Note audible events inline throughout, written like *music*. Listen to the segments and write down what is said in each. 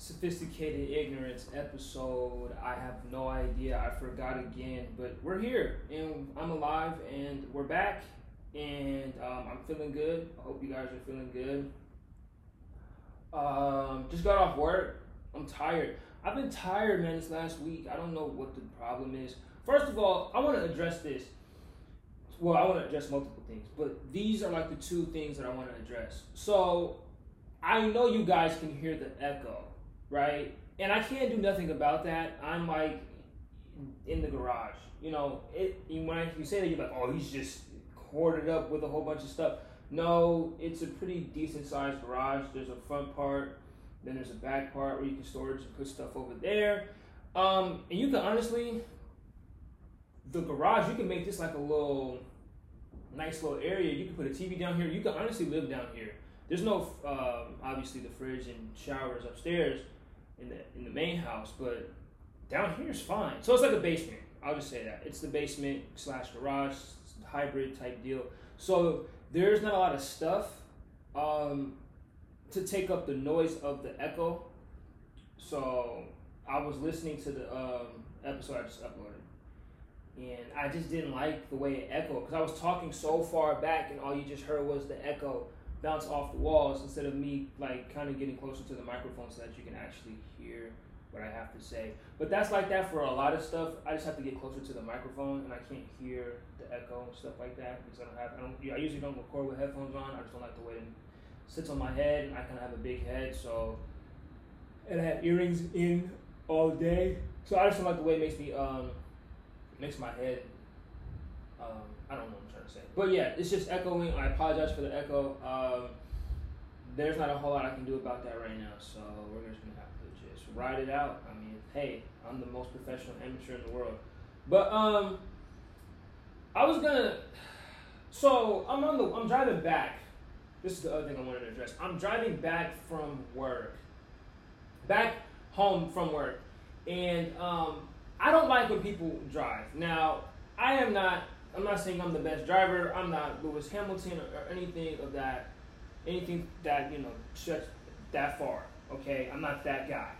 Sophisticated Ignorance episode. I have no idea. I forgot again, but we're here and I'm alive and we're back and um, I'm feeling good. I hope you guys are feeling good. Um, just got off work. I'm tired. I've been tired, man, this last week. I don't know what the problem is. First of all, I want to address this. Well, I want to address multiple things, but these are like the two things that I want to address. So, I know you guys can hear the echo, right? And I can't do nothing about that. I'm like in the garage. You know, it when you say that, you're like, oh, he's just corded up with a whole bunch of stuff. No, it's a pretty decent sized garage. There's a front part, then there's a back part where you can storage and put stuff over there. Um, and you can honestly, the garage, you can make this like a little nice little area. You can put a TV down here. You can honestly live down here. There's no, um, obviously, the fridge and showers upstairs in the in the main house, but down here is fine. So it's like a basement. I'll just say that it's the basement slash garage hybrid type deal. So there's not a lot of stuff um, to take up the noise of the echo. So I was listening to the um, episode I just uploaded, and I just didn't like the way it echoed because I was talking so far back, and all you just heard was the echo bounce off the walls instead of me like kind of getting closer to the microphone so that you can actually hear what I have to say. But that's like that for a lot of stuff. I just have to get closer to the microphone and I can't hear the echo and stuff like that because I don't have. I don't. I usually don't record with headphones on. I just don't like the way it sits on my head. And I kind of have a big head, so and I have earrings in all day. So I just don't like the way it makes me um makes my head. Um, I don't know say, but yeah, it's just echoing. I apologize for the echo. Um, there's not a whole lot I can do about that right now, so we're just gonna have to just ride it out. I mean, hey, I'm the most professional amateur in the world. But um, I was gonna. So I'm on the. I'm driving back. This is the other thing I wanted to address. I'm driving back from work, back home from work, and um, I don't like when people drive. Now, I am not. I'm not saying I'm the best driver. I'm not Lewis Hamilton or, or anything of that. Anything that you know stretch that far. Okay, I'm not that guy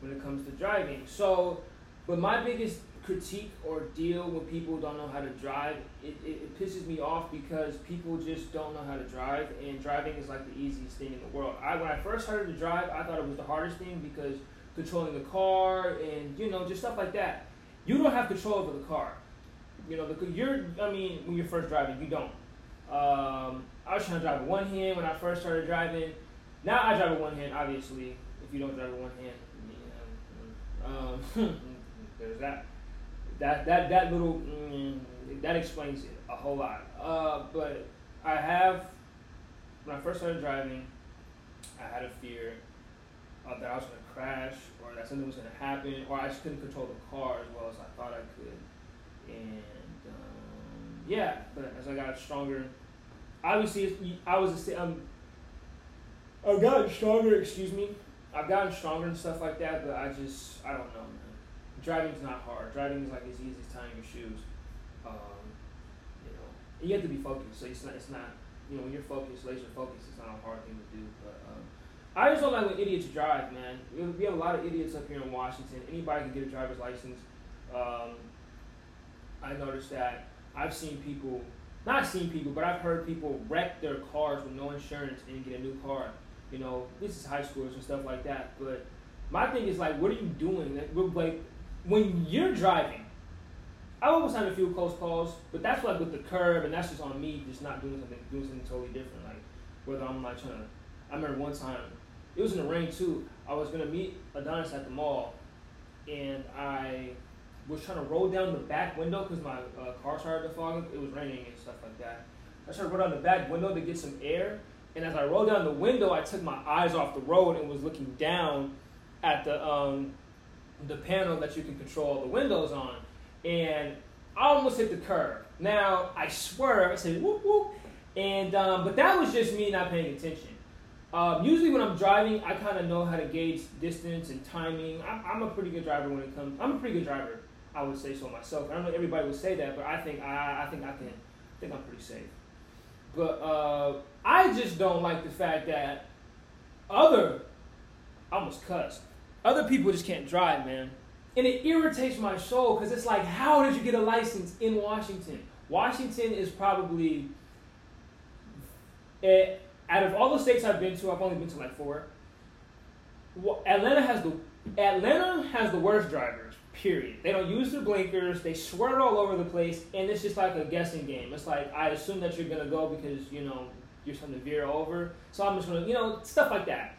when it comes to driving. So, but my biggest critique or deal when people don't know how to drive, it, it, it, pisses me off because people just don't know how to drive, and driving is like the easiest thing in the world. I when I first started to drive, I thought it was the hardest thing because controlling the car and you know just stuff like that. You don't have control over the car. You know, because you're. I mean, when you're first driving, you don't. Um, I was trying to drive with one hand when I first started driving. Now I drive with one hand, obviously. If you don't drive with one hand, um, *laughs* there's that. That that that little mm, that explains it a whole lot. Uh, but I have when I first started driving, I had a fear uh, that I was going to crash or that something was going to happen, or I just couldn't control the car as well as I thought I could. And um, yeah, but as I got stronger, obviously I was a, um, I got stronger. Excuse me. I've gotten stronger and stuff like that, but I just I don't know, man. Driving's not hard. Driving is like as easy as tying your shoes. Um, you know, and you have to be focused. So it's not it's not you know when you're focused, laser focused, it's not a hard thing to do. But um, I just don't like when idiots drive, man. We have a lot of idiots up here in Washington. Anybody can get a driver's license. Um, I noticed that I've seen people, not seen people, but I've heard people wreck their cars with no insurance and get a new car you know, this is high schoolers and stuff like that. But my thing is like, what are you doing? Like, when you're driving, I always had a few close calls, but that's like with the curb, and that's just on me, just not doing something, doing something totally different. Like whether I'm like trying to. I remember one time, it was in the rain too. I was gonna meet Adonis at the mall, and I was trying to roll down the back window because my uh, car started to fog. up. It was raining and stuff like that. I tried to roll down the back window to get some air, and as I rolled down the window, I took my eyes off the road and was looking down at the um, the panel that you can control the windows on, and I almost hit the curb. Now I swerve, I said whoop whoop, and um, but that was just me not paying attention. Um, usually when I'm driving, I kind of know how to gauge distance and timing. I'm, I'm, a pretty good driver when it comes. I'm a pretty good driver. I would say so myself. I don't know everybody would say that, but I think I, I think I can. I think I'm pretty safe. But uh, I just don't like the fact that other I almost cussed. Other people just can't drive, man. And it irritates my soul because it's like, how did you get a license in Washington? Washington is probably, eh, out of all the states I've been to, I've only been to like four. Atlanta has the Atlanta has the worst drivers. Period. They don't use their blinkers. They swear all over the place, and it's just like a guessing game. It's like I assume that you're gonna go because you know you're trying to veer over, so I'm just gonna you know stuff like that.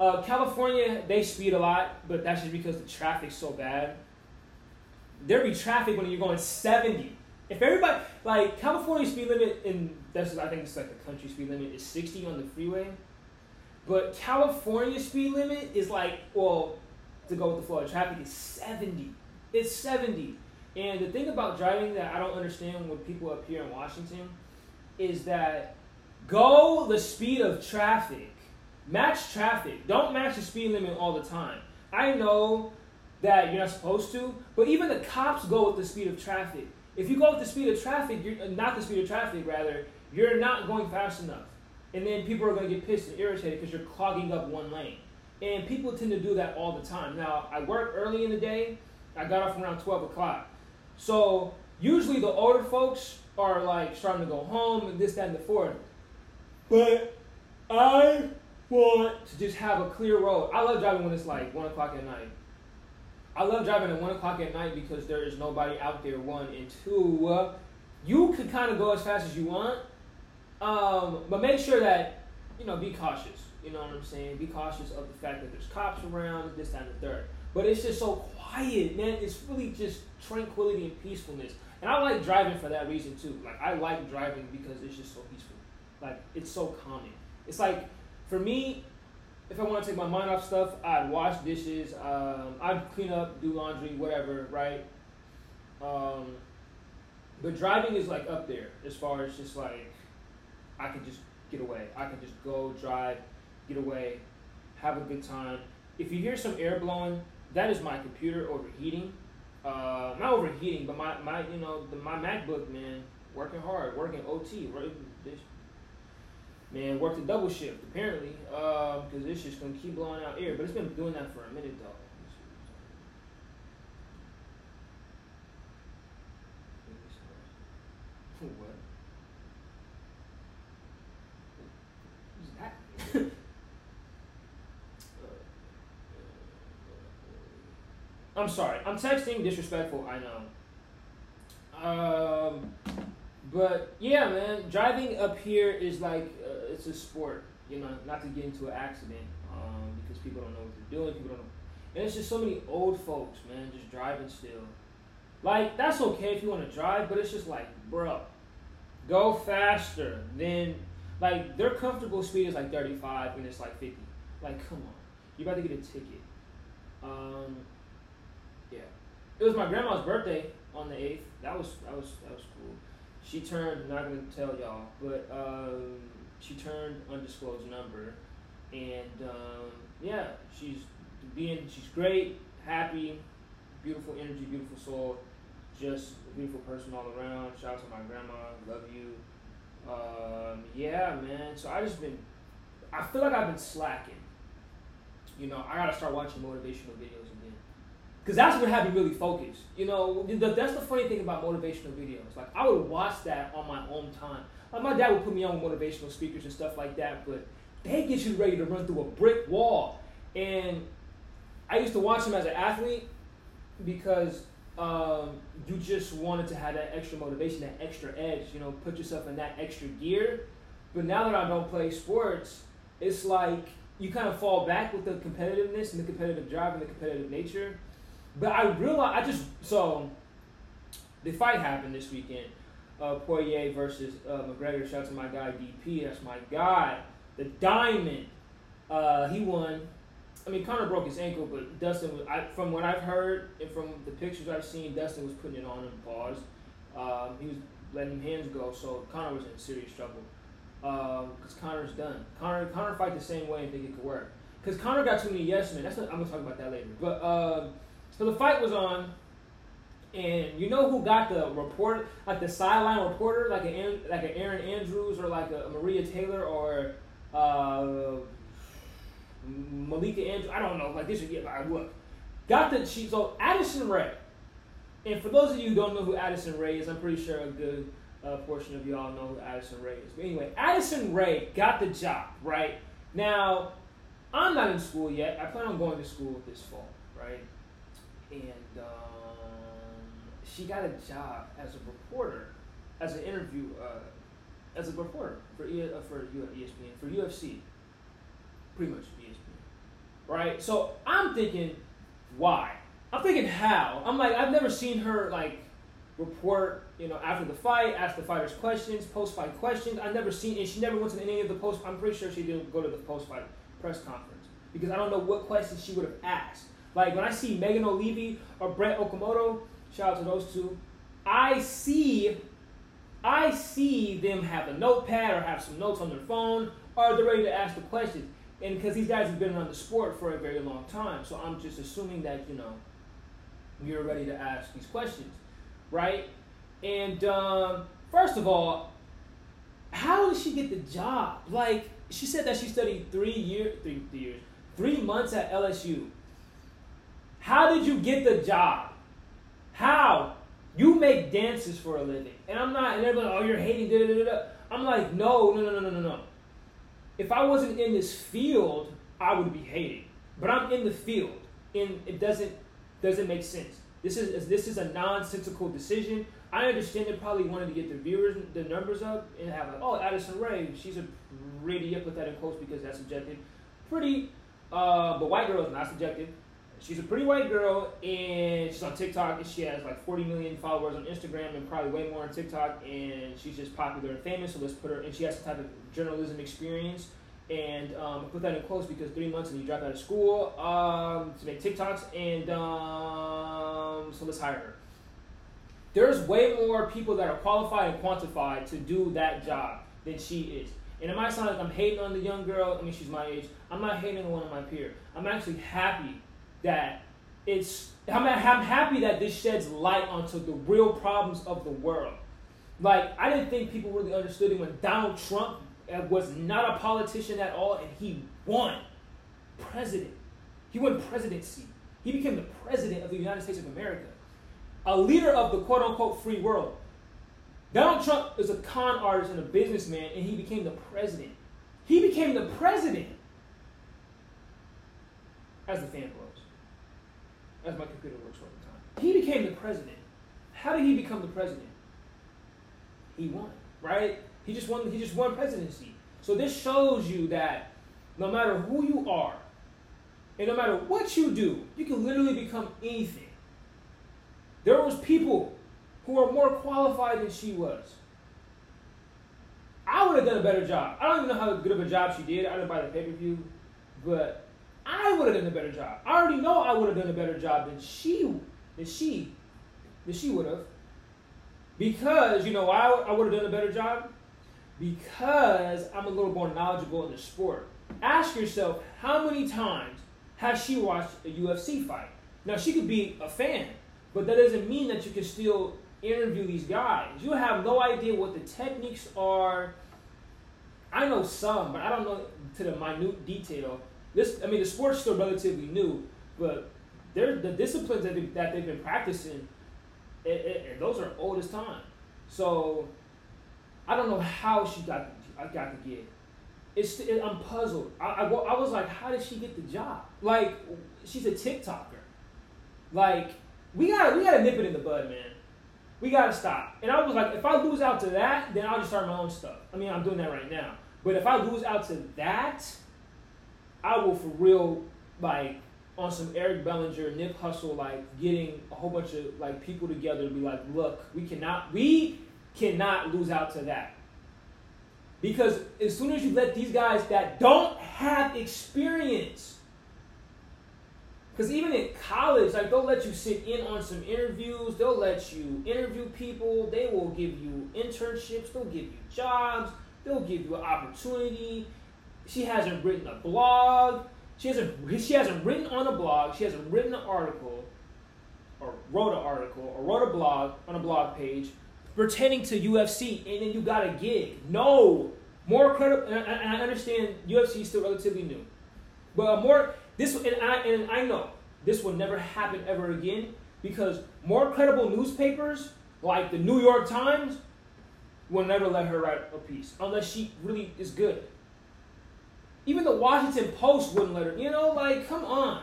Uh, California, they speed a lot, but that's just because the traffic's so bad. There be traffic when you're going 70. If everybody like California speed limit in that's I think it's like the country speed limit is 60 on the freeway, but California speed limit is like well to go with the flow of traffic is 70. It's 70. And the thing about driving that I don't understand with people up here in Washington is that go the speed of traffic Match traffic. Don't match the speed limit all the time. I know that you're not supposed to, but even the cops go with the speed of traffic. If you go with the speed of traffic, you're uh, not the speed of traffic, rather, you're not going fast enough. And then people are going to get pissed and irritated because you're clogging up one lane. And people tend to do that all the time. Now, I work early in the day. I got off around 12 o'clock. So usually the older folks are like starting to go home and this, that, and the fourth. But I want to just have a clear road. I love driving when it's like one o'clock at night. I love driving at one o'clock at night because there is nobody out there. One and two, you could kind of go as fast as you want, um, but make sure that you know be cautious. You know what I'm saying? Be cautious of the fact that there's cops around, this, that, and the third. But it's just so quiet, man. It's really just tranquility and peacefulness. And I like driving for that reason too. Like I like driving because it's just so peaceful. Like it's so calming. It's like for me, if I want to take my mind off stuff, I'd wash dishes, um, I'd clean up, do laundry, whatever, right? Um, but driving is like up there as far as just like I can just get away. I can just go drive, get away, have a good time. If you hear some air blowing, that is my computer overheating. Uh, not overheating, but my, my you know the, my MacBook man working hard, working OT. Right? Man, worked a double shift apparently, uh, because uh, it's just gonna keep blowing out air. But it's been doing that for a minute though. What? Who's that? I'm sorry. I'm texting disrespectful. I know. Um, but yeah, man, driving up here is like uh, it's a sport. You know, not to get into an accident um, because people don't know what they're doing. People don't know, and it's just so many old folks, man, just driving still. Like that's okay if you want to drive, but it's just like, bro, go faster. Then, like their comfortable speed is like 35 and it's like 50. Like, come on, you about to get a ticket. Um, it was my grandma's birthday on the 8th. That was that was that was cool she turned. Not gonna tell y'all, but um, she turned undisclosed number, and um, yeah, she's being she's great, happy, beautiful energy, beautiful soul, just a beautiful person all around. Shout out to my grandma, love you. Um, yeah, man. So I just been, I feel like I've been slacking. You know, I gotta start watching motivational videos because that's what had me really focused. You know, that's the funny thing about motivational videos. Like, I would watch that on my own time. Like, my dad would put me on motivational speakers and stuff like that, but they get you ready to run through a brick wall. And I used to watch them as an athlete because um, you just wanted to have that extra motivation, that extra edge, you know, put yourself in that extra gear. But now that I don't play sports, it's like you kind of fall back with the competitiveness and the competitive drive and the competitive nature but I realized I just so the fight happened this weekend. Uh, Poirier versus uh, McGregor. Shout out to my guy DP. That's my guy. The Diamond. Uh, he won. I mean, Conor broke his ankle, but Dustin, was, I, from what I've heard and from the pictures I've seen, Dustin was putting it on him. Pause. Um, he was letting hands go, so Conor was in serious trouble. Because um, Conor's done. Conor Conor fight the same way and think it could work. Because Conor got too many yes men. That's what, I'm gonna talk about that later. But. Uh, so the fight was on, and you know who got the report, like the sideline reporter, like an like an Erin Andrews or like a Maria Taylor or uh, Malika Andrews. I don't know. Like this would get by what? Got the she so Addison Rae. And for those of you who don't know who Addison Rae is, I'm pretty sure a good uh, portion of y'all know who Addison Rae is. But anyway, Addison Rae got the job, right? Now, I'm not in school yet. I plan on going to school this fall, right? And um, she got a job as a reporter, as an interview, uh, as a reporter for e- uh, for ESPN for UFC, pretty much ESPN, right? So I'm thinking, why? I'm thinking how? I'm like I've never seen her like report, you know, after the fight, ask the fighters questions, post fight questions. I've never seen, and she never went to any of the post. I'm pretty sure she didn't go to the post fight press conference because I don't know what questions she would have asked. Like when I see Megan Olivi or Brett Okamoto, shout out to those two, I see, I see them have a notepad or have some notes on their phone, or they're ready to ask the questions. And because these guys have been around the sport for a very long time, so I'm just assuming that you know you're ready to ask these questions right? And um, first of all, how did she get the job? Like she said that she studied three years, three, three years, three months at LSU. How did you get the job? How? You make dances for a living, and I'm not. And everybody, oh, you're hating. Da, da, da, da. I'm like, no, no, no, no, no, no. If I wasn't in this field, I would be hating. But I'm in the field, and it doesn't doesn't make sense. This is this is a nonsensical decision. I understand they probably wanted to get the viewers, the numbers up, and have like, oh, Addison Rae, she's a pretty, I put that in quotes because that's subjective, pretty, uh, but white girl is not subjective. She's a pretty white girl, and she's on TikTok, and she has like 40 million followers on Instagram, and probably way more on TikTok, and she's just popular and famous. So let's put her, and she has some type of journalism experience and um, put that in quotes because three months and you drop out of school um, to make TikToks, and um, so let's hire her. There's way more people that are qualified and quantified to do that job than she is. And it might sound like I'm hating on the young girl. I mean, she's my age. I'm not hating on one of my peers. I'm actually happy that it's. I'm, I'm happy that this sheds light onto the real problems of the world. Like I didn't think people really understood it when Donald Trump uh, was not a politician at all, and he won president. He won presidency. He became the president of the United States of America, a leader of the quote unquote free world. Donald Trump is a con artist and a businessman, and he became the president. He became the president as the fan blows, as my computer works all the time. He became the president. How did he become the president? He won, right? He just won. He just won presidency. So this shows you that no matter who you are, and no matter what you do, you can literally become anything. There was people who are more qualified than she was. I would have done a better job. I don't even know how good of a job she did. I didn't buy the pay per view, but I would have done a better job. I already know I would have done a better job than she than she than she would have. Because you know why I would have done a better job? because I'm a little more knowledgeable in the sport. Ask yourself, how many times has she watched a UFC fight? Now, she could be a fan, but that doesn't mean that you can still interview these guys. You have no idea what the techniques are. I know some, but I don't know to the minute detail. This, I mean, the sport's still relatively new, but they're, the disciplines that, they, that they've been practicing, it, it, those are old as time. So I don't know how she got I got the gig. It's it, I'm puzzled. I, I, I was like, how did she get the job? Like she's a TikToker. Like we gotta we got to nip it in the bud, man. We got to stop. And I was like, if I lose out to that, then I'll just start my own stuff. I mean, I'm doing that right now. But if I lose out to that, I will for real like on some Eric Bellinger, Nip Hussle, like getting a whole bunch of like people together to be like, look, we cannot we cannot lose out to that. Because as soon as you let these guys that don't have experience, because even in college, like they'll let you sit in on some interviews, they'll let you interview people, they will give you internships, they'll give you jobs, they'll give you an opportunity. She hasn't written a blog. She hasn't she hasn't written on a blog, she hasn't written an article or wrote an article or wrote a blog on a blog page pertaining to UFC, and then you got a gig. No, more credible. And I, understand UFC is still relatively new, But more this and I and I know this will never happen ever again because more credible newspapers like the New York Times will never let her write a piece unless she really is good. Even the Washington Post wouldn't let her. You know, like come on.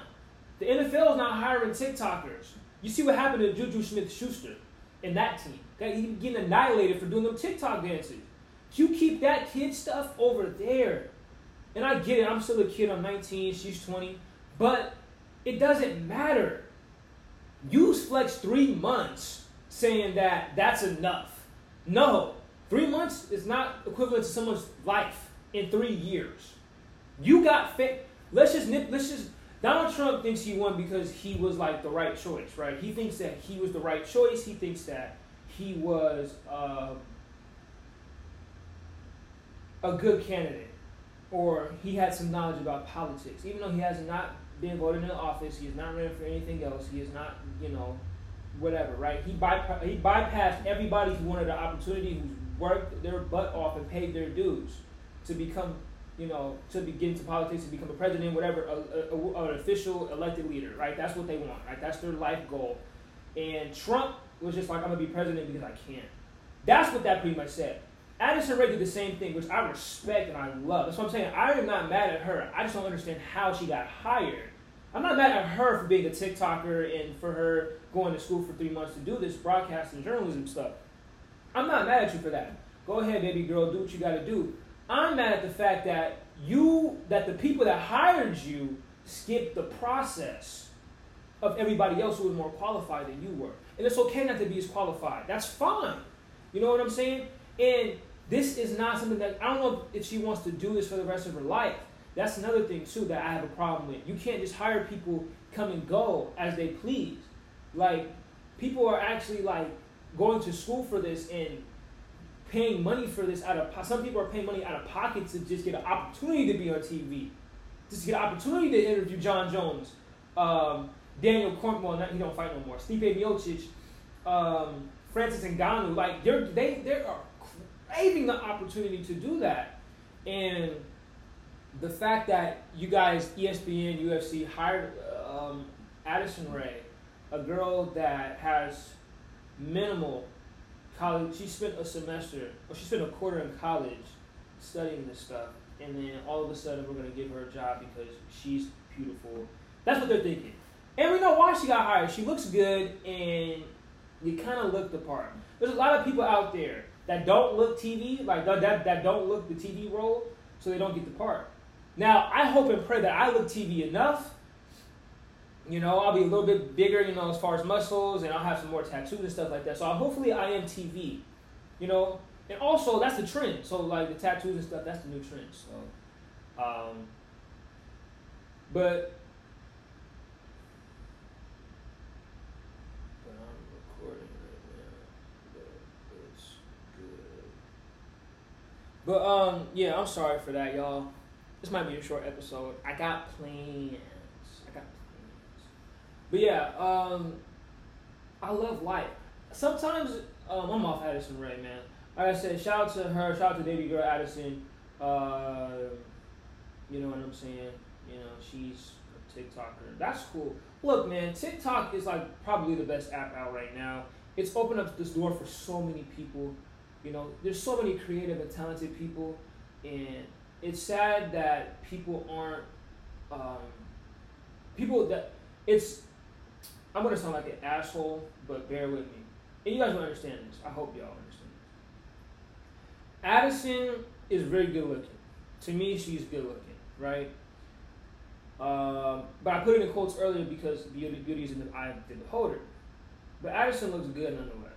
The NFL is not hiring TikTokers. You see what happened to Juju Smith Schuster in that team. He getting annihilated for doing them TikTok dances. You keep that kid stuff over there. And I get it, I'm still a kid, I'm 19, she's 20. But it doesn't matter. Use Flex three months saying that that's enough. No, three months is not equivalent to someone's life in three years. You got fit. Let's just nip. Let's just. Donald Trump thinks he won because he was like the right choice, right? He thinks that he was the right choice. He thinks that he was uh, a good candidate, or he had some knowledge about politics, even though he has not been voted into office. He has not ran for anything else. He is not, you know, whatever, right? He, bypa- he bypassed everybody who wanted an opportunity, who's worked their butt off and paid their dues to become, you know, to begin to politics, to become a president, whatever, a, a, a, an official elected leader, right? That's what they want, right? That's their life goal. And Trump was just like, I'm gonna be president because I can. That's what that pretty much said. Addison Rae did the same thing, which I respect and I love. That's what I'm saying. I am not mad at her. I just don't understand how she got hired. I'm not mad at her for being a TikToker and for her going to school for three months to do this broadcasting journalism stuff. I'm not mad at you for that. Go ahead, baby girl, do what you gotta do. I'm mad at the fact that you, that the people that hired you skipped the process of everybody else who was more qualified than you were. And it's okay not to be as qualified. That's fine. You know what I'm saying? And this is not something that I don't know if she wants to do this for the rest of her life. That's another thing too that I have a problem with. You can't just hire people come and go as they please. Like people are actually like going to school for this and paying money for this out of some people are paying money out of pocket to just get an opportunity to be on TV, just get an opportunity to interview Jon Jones, um, Daniel Cornwell. Not, he don't fight no more. Stipe Miocic, um, Francis Ngannou. Like they're they they are craving the opportunity to do that, and the fact that you guys, ESPN, UFC, hired um, Addison Rae, a girl that has minimal college, she spent a semester, or she spent a quarter in college studying this stuff, and then all of a sudden we're to give her a job because she's beautiful. That's what they're thinking. And we know why she got hired. She looks good, and you kind of look the part. There's a lot of people out there that don't look TV, like that, that don't look the TV role, so they don't get the part. Now, I hope and pray that I look TV enough. You know, I'll be a little bit bigger, you know, as far as muscles, and I'll have some more tattoos and stuff like that. So hopefully I am TV. You know, and also that's the trend. So like the tattoos and stuff, that's the new trend. So, um, but. But. But um, yeah, I'm sorry for that, y'all. This might be a short episode. I got plans. But yeah, um, I love life. Sometimes um, I'm off Addison Rae, man. Like I said, shout out to her. Shout out to baby girl Addison. Uh, you know what I'm saying? You know, she's a TikToker. That's cool. Look, man, TikTok is like probably the best app out right now. It's opened up this door for so many people. You know, there's so many creative and talented people, and it's sad that people aren't um, people that it's I'm gonna sound like an asshole, but bear with me. And you guys will understand this. I hope y'all understand this. Addison is very good looking. To me, she's good looking, right? Um, but I put it in quotes earlier because beauty, beauty is in the eye of the beholder. But Addison looks good nonetheless,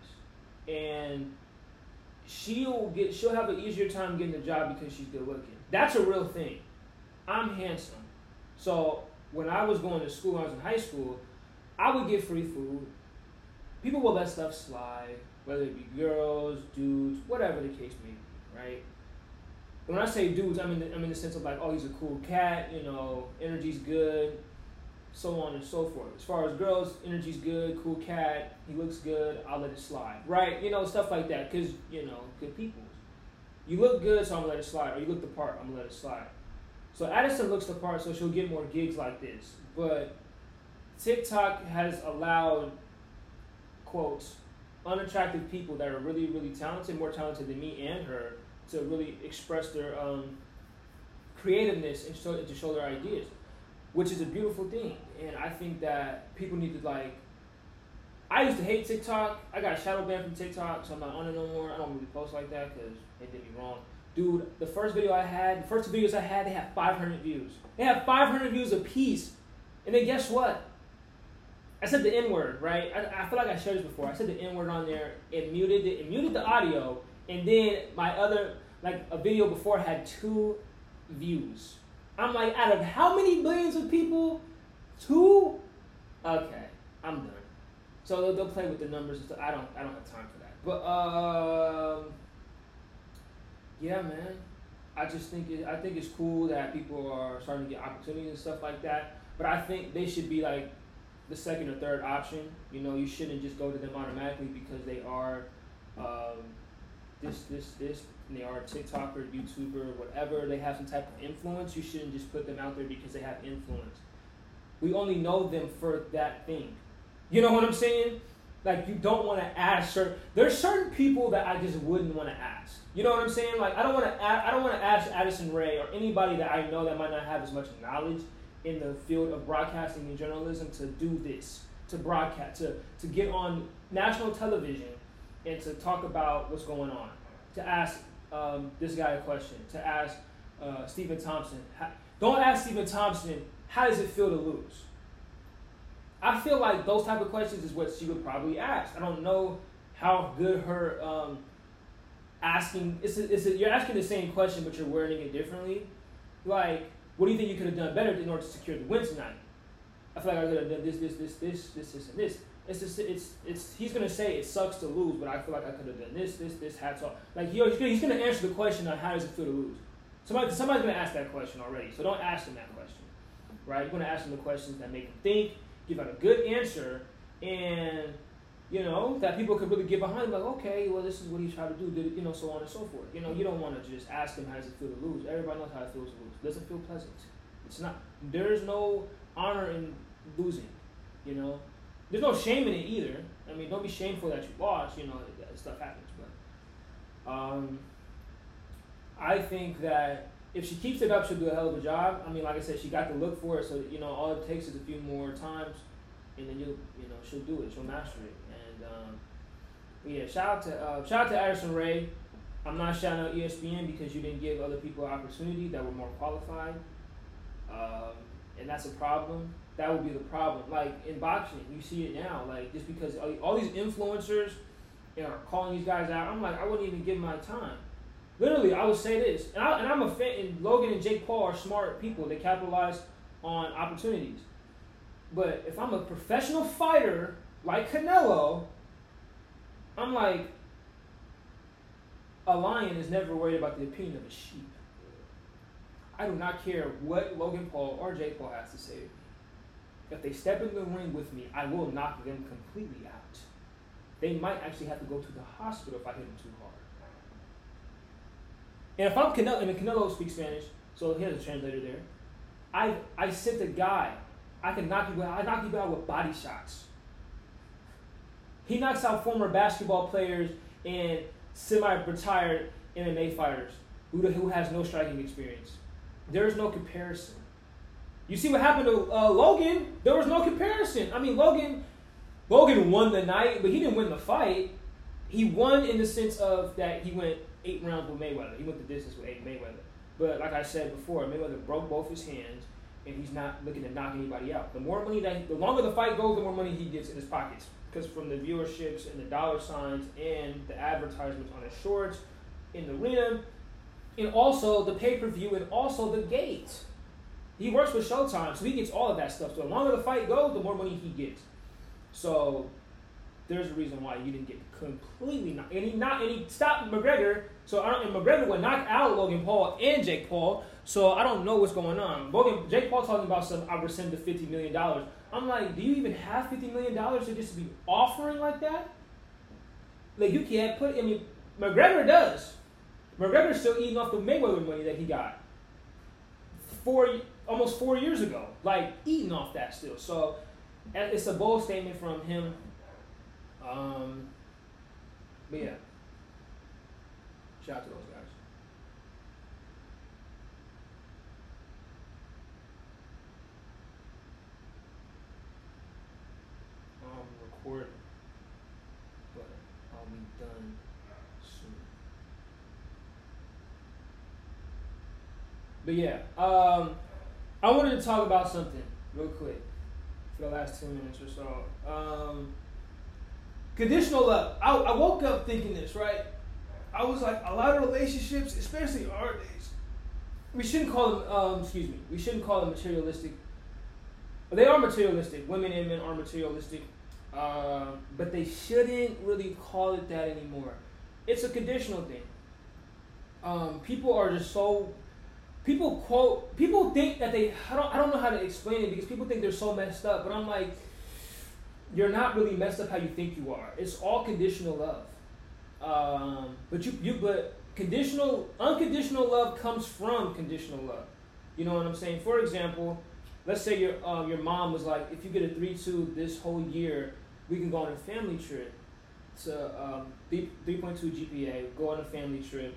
and she'll get she'll have an easier time getting the job because she's good looking. That's a real thing. I'm handsome. So when I was going to school, I was in high school, I would get free food. People will let stuff slide, whether it be girls, dudes, whatever the case may be, right? When I say dudes, I'm in the, I'm in the sense of like, oh, he's a cool cat, you know, energy's good, so on and so forth. As far as girls, energy's good, cool cat, he looks good, I'll let it slide, right? You know, stuff like that, because, you know, good people. You look good, so I'm gonna let it slide. Or you look the part, I'm gonna let it slide. So Addison looks the part, so she'll get more gigs like this. But TikTok has allowed quotes unattractive people that are really really talented, more talented than me and her, to really express their um, creativeness and, show, to show their ideas, which is a beautiful thing. And I think that people need to like. I used to hate TikTok. I got a shadow banned from TikTok, so I'm not on it no more. I don't really post like that because they did me wrong. Dude, the first video I had, the first two videos I had, they had 500 views. They had 500 views a piece. And then guess what? I said the N word, right? I, I feel like I shared this before. I said the N word on there. It muted it. It muted the audio, and then my other like a video before had two views. I'm like, out of how many billions of people? Two? Okay, I'm done. So they'll, they'll play with the numbers. I don't. I don't have time for that. But um, yeah, man. I just think it, I think it's cool that people are starting to get opportunities and stuff like that. But I think they should be like the second or third option. You know, you shouldn't just go to them automatically because they are um, this, this, this, and they are a TikToker, YouTuber, whatever. They have some type of influence. You shouldn't just put them out there because they have influence. We only know them for that thing. You know what I'm saying? Like you don't want to ask certain. There's certain people that I just wouldn't want to ask. You know what I'm saying? Like I don't want to. I don't want to ask Addison Rae or anybody that I know that might not have as much knowledge in the field of broadcasting and journalism to do this, to broadcast, to, to get on national television and to talk about what's going on, to ask um, this guy a question, to ask uh, Stephen Thompson. Don't ask Stephen Thompson, how does it feel to lose? I feel like those type of questions is what she would probably ask. I don't know how good her um, asking. It's a, it's a, you're asking the same question, but you're wording it differently. Like, what do you think you could have done better in order to secure the win tonight? I feel like I could have done this, this, this, this, this, this, and this. It's just, it's, it's. He's gonna say it sucks to lose, but I feel like I could have done this, this, this. Hats off. Like he's gonna, he's gonna answer the question on how does it feel to lose. Somebody, somebody's gonna ask that question already, so don't ask him that question, right? You're gonna ask him the questions that make him think, give out a good answer, and you know, that people could really get behind, like, okay, well, this is what he's trying to do, did it, you know, so on and so forth. You know, you don't want to just ask him how does it feel to lose. Everybody knows how it feels to lose. It doesn't feel pleasant. It's not. There's no honor in losing. You know, there's no shame in it either. I mean, don't be shameful that you lost. You know, stuff happens, but um, I think that if she keeps it up, she'll do a hell of a job. I mean, like I said, she got the look for it, so you know, all it takes is a few more times, and then you'll, you know, she'll do it. She'll master it. Um, yeah, shout out to uh, shout out to Addison Rae. I'm not shouting out ESPN because you didn't give other people opportunity that were more qualified, um, and that's a problem. That would be the problem. Like in boxing, you see it now. Like just because all these influencers are calling these guys out, I'm like, I wouldn't even give my time. Literally, I would say this, and, I, and I'm a fan. And Logan and Jake Paul are smart people. They capitalize on opportunities. But if I'm a professional fighter like Canelo, I'm like, a lion is never worried about the opinion of a sheep. I do not care what Logan Paul or Jake Paul has to say. If they step in the ring with me, I will knock them completely out. They might actually have to go to the hospital if I hit them too hard. And if I'm Canelo, and Canelo speaks Spanish, so he has a translator there. I I sent a guy. I can knock you out. I knock you out with body shots. He knocks out former basketball players and semi-retired MMA fighters who, who has no striking experience. There is no comparison. You see what happened to uh, Logan? There was no comparison. I mean, Logan, Logan won the night, but he didn't win the fight. He won in the sense of that he went eight rounds with Mayweather. He went the distance with eight Mayweather. But like I said before, Mayweather broke both his hands, and he's not looking to knock anybody out. The more money that, the longer the fight goes, the more money he gets in his pockets because from the viewerships and the dollar signs and the advertisements on his shorts, in the rim, and also the pay per view and also the gate. He works with Showtime, so he gets all of that stuff. So the longer the fight goes, the more money he gets. So there's a reason why you didn't get completely knocked. And he not and he stopped McGregor. So I don't and McGregor would knock out Logan Paul and Jake Paul. So I don't know what's going on. Logan Jake Paul talking about some I rescind the fifty million dollars. I'm like, do you even have fifty million dollars to just be offering like that? Like you can't put. I mean, McGregor does. McGregor's still eating off the Mayweather money that he got. four, almost four years ago, like eating off that still. So it's a bold statement from him. Um, but yeah, shout out to those but I'll be done soon. But yeah, um, I wanted to talk about something real quick for the last 10 minutes or so. Um, conditional love. I, I woke up thinking this, right? I was like, a lot of relationships, especially our days, we shouldn't call them, um, excuse me, we shouldn't call them materialistic. But they are materialistic. Women and men are materialistic. Uh, but they shouldn't really call it that anymore. It's a conditional thing. Um, people are just so people quote people think that they I don't I don't know how to explain it because people think they're so messed up, but I'm like you're not really messed up how you think you are. It's all conditional love. Um, but you you but conditional unconditional love comes from conditional love. You know what I'm saying? For example, let's say your um, your mom was like, if you get a three two this whole year, we can go on a family trip to um, three point two GPA. Go on a family trip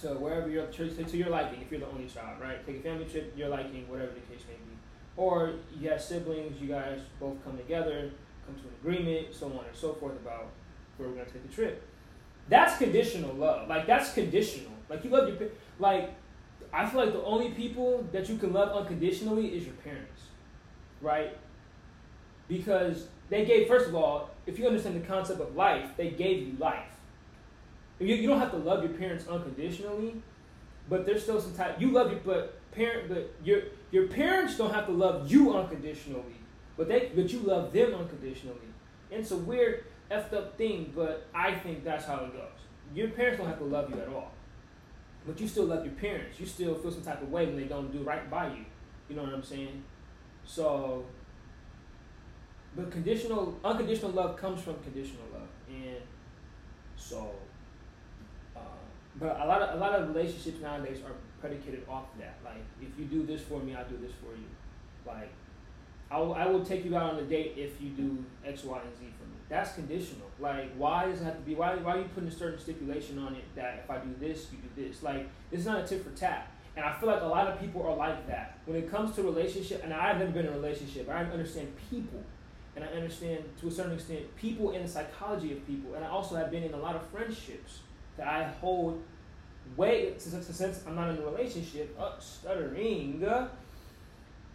to wherever you're to your liking if you're the only child, right? Take a family trip, your liking, whatever the case may be. Or you have siblings, you guys both come together, come to an agreement, so on and so forth about where we're gonna take the trip. That's conditional love. Like that's conditional. Like you love your like I feel like the only people that you can love unconditionally is your parents, right? Because they gave first of all, if you understand the concept of life, they gave you life you, you don't have to love your parents unconditionally, but there's still some type. You love your but parent, but your your parents don't have to love you unconditionally, but they but you love them unconditionally. And it's a weird effed up thing, but I think that's how it goes. Your parents don't have to love you at all, but you still love your parents. You still feel some type of way when they don't do right by you. You know what I'm saying? So, but conditional, unconditional love comes from conditional love, and so uh, but a lot of a lot of relationships nowadays are predicated off that. Like, if you do this for me, I'll do this for you. Like, I will, I will take you out on a date if you do X, Y, and Z for me. That's conditional. Like, why does it have to be? Why, why are you putting a certain stipulation on it that if I do this, you do this? Like, it's not a tip for tat. And I feel like a lot of people are like that. When it comes to relationship, and I've never been in a relationship, I understand people. And I understand, to a certain extent, people and the psychology of people. And I also have been in a lot of friendships that I hold way since, since I'm not in a relationship, uh, stuttering.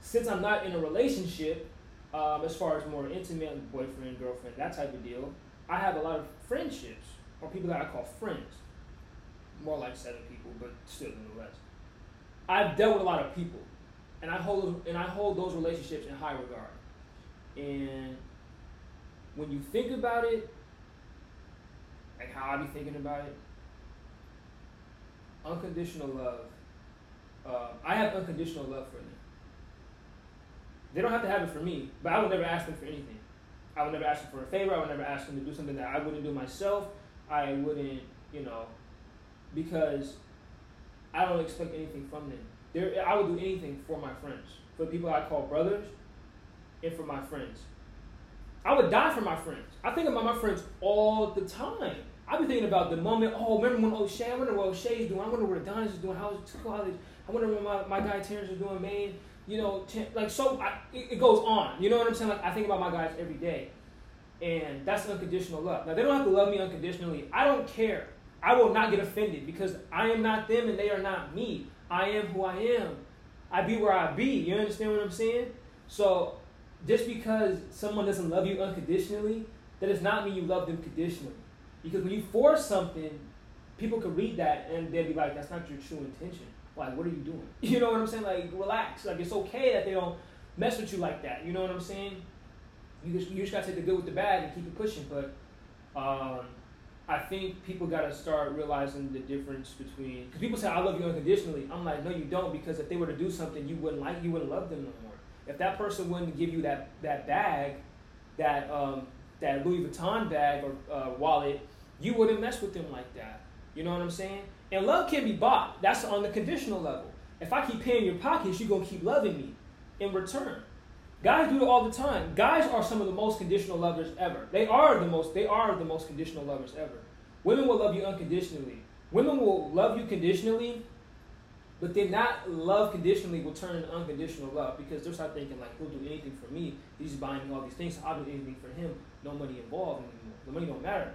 Since I'm not in a relationship, um, as far as more intimate boyfriend, girlfriend, that type of deal, I have a lot of friendships or people that I call friends. More like seven people, but still nonetheless. I've dealt with a lot of people, and I hold and I hold those relationships in high regard. And when you think about it, like how I be thinking about it, unconditional love. Uh, I have unconditional love for them. They don't have to have it for me, but I would never ask them for anything. I would never ask them for a favor. I would never ask them to do something that I wouldn't do myself. I wouldn't, you know, because I don't expect anything from them. There, I would do anything for my friends, for people I call brothers, and for my friends. I would die for my friends. I think about my friends all the time. I've been thinking about the moment. Oh, remember when O'Shea? I wonder what O'Shea's doing. I wonder what Adonis is doing. How's college? I wonder what my, my guy Terrence is doing. Maine. You know, like so. I, it, it, goes on. You know what I'm saying? Like I think about my guys every day, and that's unconditional love. Now they don't have to love me unconditionally. I don't care. I will not get offended because I am not them and they are not me. I am who I am. I be where I be. You understand what I'm saying? So just because someone doesn't love you unconditionally, that does not mean you love them conditionally. Because when you force something, people could read that and they'll be like, that's not your true intention. Like, what are you doing? *laughs* You know what I'm saying? Like, relax. Like, it's okay that they don't mess with you like that. You know what I'm saying? You just, you just gotta take the good with the bad and keep it pushing. But um, I think people gotta start realizing the difference between. Because people say, I love you unconditionally. I'm like, no, you don't. Because if they were to do something you wouldn't like, you wouldn't love them no more. If that person wouldn't give you that, that bag, that um, that Louis Vuitton bag or uh, wallet, you wouldn't mess with them like that. You know what I'm saying? And love can be bought. That's on the conditional level. if I keep paying your pockets, you're gonna keep loving me in return. Guys do it all the time. Guys are some of the most conditional lovers ever. They are the most. They are the most conditional lovers ever. Women will love you unconditionally. Women will love you conditionally, but then not love conditionally will turn into unconditional love because they'll start thinking like he'll do anything for me. He's buying me all these things. So I'll do anything for him. No money involved anymore. The money don't matter,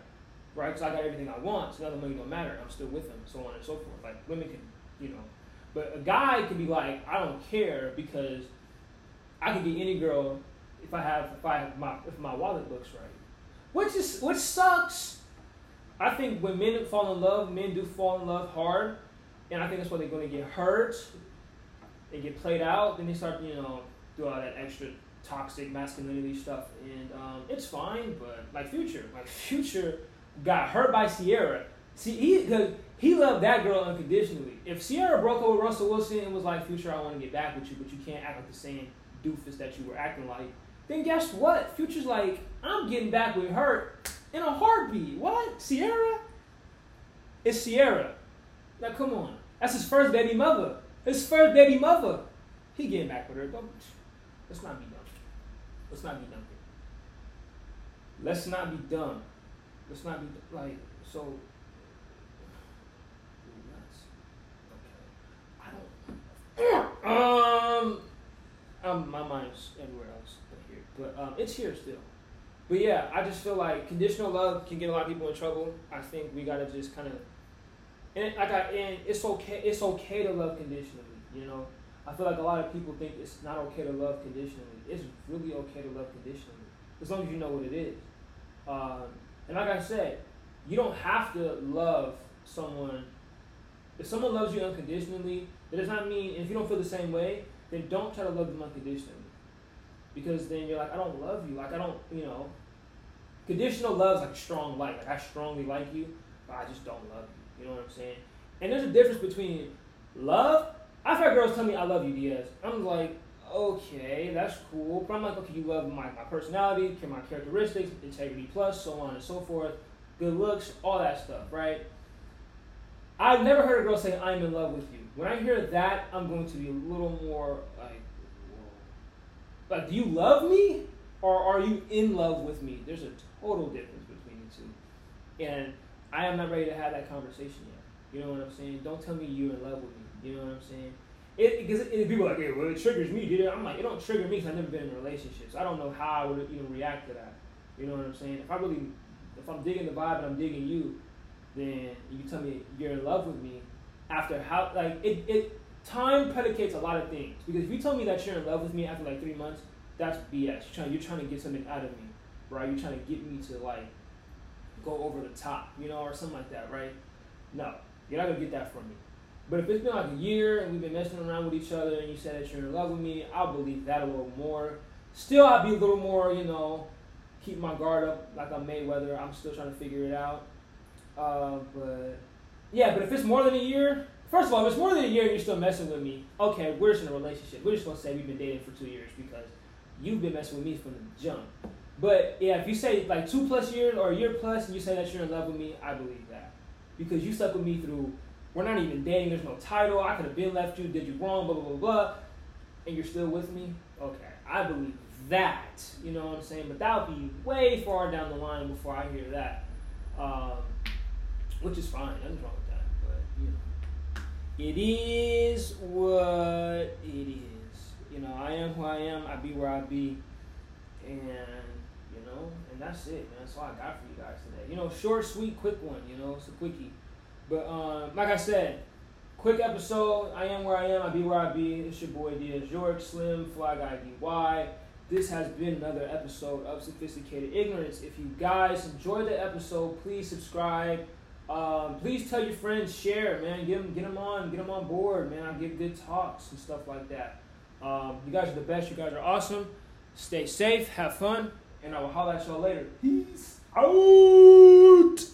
right? Because I got everything I want. So now the money don't matter. I'm still with him. So on and so forth. Like women can, you know, but a guy can be like, I don't care because I can get any girl if I have if I have my if my wallet looks right. Which is which sucks. I think when men fall in love, men do fall in love hard, and I think that's why they're going to get hurt. They get played out, then they start, you know, do all that extra toxic masculinity stuff, and um, it's fine. But like Future, like *laughs* Future got hurt by Ciara. See, he cause he loved that girl unconditionally. If Ciara broke up with Russell Wilson and was like, "Future, I want to get back with you, but you can't act like the same doofus that you were acting like," then guess what? Future's like, "I'm getting back with her in a heartbeat." What? Ciara? It's Ciara. Now come on, that's his first baby mother. His first baby mother. He getting back with her. Don't, let's not be dumb. Let's not be dumb. Let's not be dumb. Let's not be like so. Um, um, my mind's everywhere else but here, but um, it's here still. But yeah, I just feel like conditional love can get a lot of people in trouble. I think we gotta just kind of, and like I, and it's okay. It's okay to love conditionally. You know, I feel like a lot of people think it's not okay to love conditionally. It's really okay to love conditionally as long as you know what it is. Um, and like I said, you don't have to love someone. If someone loves you unconditionally, it does not mean if you don't feel the same way, then don't try to love them unconditionally. Because then you're like, I don't love you. Like I don't, you know. Conditional love is like strong like. Like I strongly like you, but I just don't love you. You know what I'm saying? And there's a difference between love. I've had girls tell me I love you, Diaz. I'm like, okay, that's cool. But I'm like, okay, you love my, my personality, my characteristics, integrity plus, so on and so forth, good looks, all that stuff, right? I've never heard a girl say, I'm in love with you. When I hear that, I'm going to be a little more like, like, do you love me? Or are you in love with me? There's a total difference between the two. And I am not ready to have that conversation yet. You know what I'm saying? Don't tell me you're in love with me. You know what I'm saying? It because people are like, hey, well, it triggers me, dude. I'm like, it don't trigger me because I've never been in a relationship. So I don't know how I would even react to that. You know what I'm saying? If I really, if I'm digging the vibe and I'm digging you, then you tell me you're in love with me after how like it, it time predicates a lot of things because if you tell me that you're in love with me after like three months that's bs you're trying, you're trying to get something out of me right you're trying to get me to like go over the top you know or something like that right? No you're not gonna get that from me. But if it's been like a year and we've been messing around with each other and you said that you're in love with me i'll believe that a little more. Still i'll be a little more you know keep my guard up like i'm mayweather. I'm still trying to figure it out. Uh, but yeah, but if it's more than a year, first of all, if it's more than a year and you're still messing with me, okay, we're just in a relationship. We're just gonna say we've been dating for two years because you've been messing with me from the jump. But yeah, if you say like two plus years or a year plus and you say that you're in love with me, I believe that. Because you stuck with me through we're not even dating, there's no title, I could have been left you, did you wrong, blah blah blah blah, and you're still with me, okay. I believe that. You know what I'm saying? But that would be way far down the line before I hear that. Um, which is fine. Nothing's wrong with that. But you know, it is what it is. You know, I am who I am. I be where I be, and know, and that's it, man. That's all I got for you guys today. You know, short, sweet, quick one. You know, it's a quickie. But um, like I said, quick episode. I am where I am. I be where I be. It's your boy Diaz York, Slim Fly Guy DY. This has been another episode of Sophisticated Ignorance. If you guys enjoyed the episode, please subscribe. Um, please tell your friends, share, man. Get them, get them on, get them on board, man. I give good talks and stuff like that. Um, you guys are the best. You guys are awesome. Stay safe, have fun, and I will holler at y'all later. Peace out.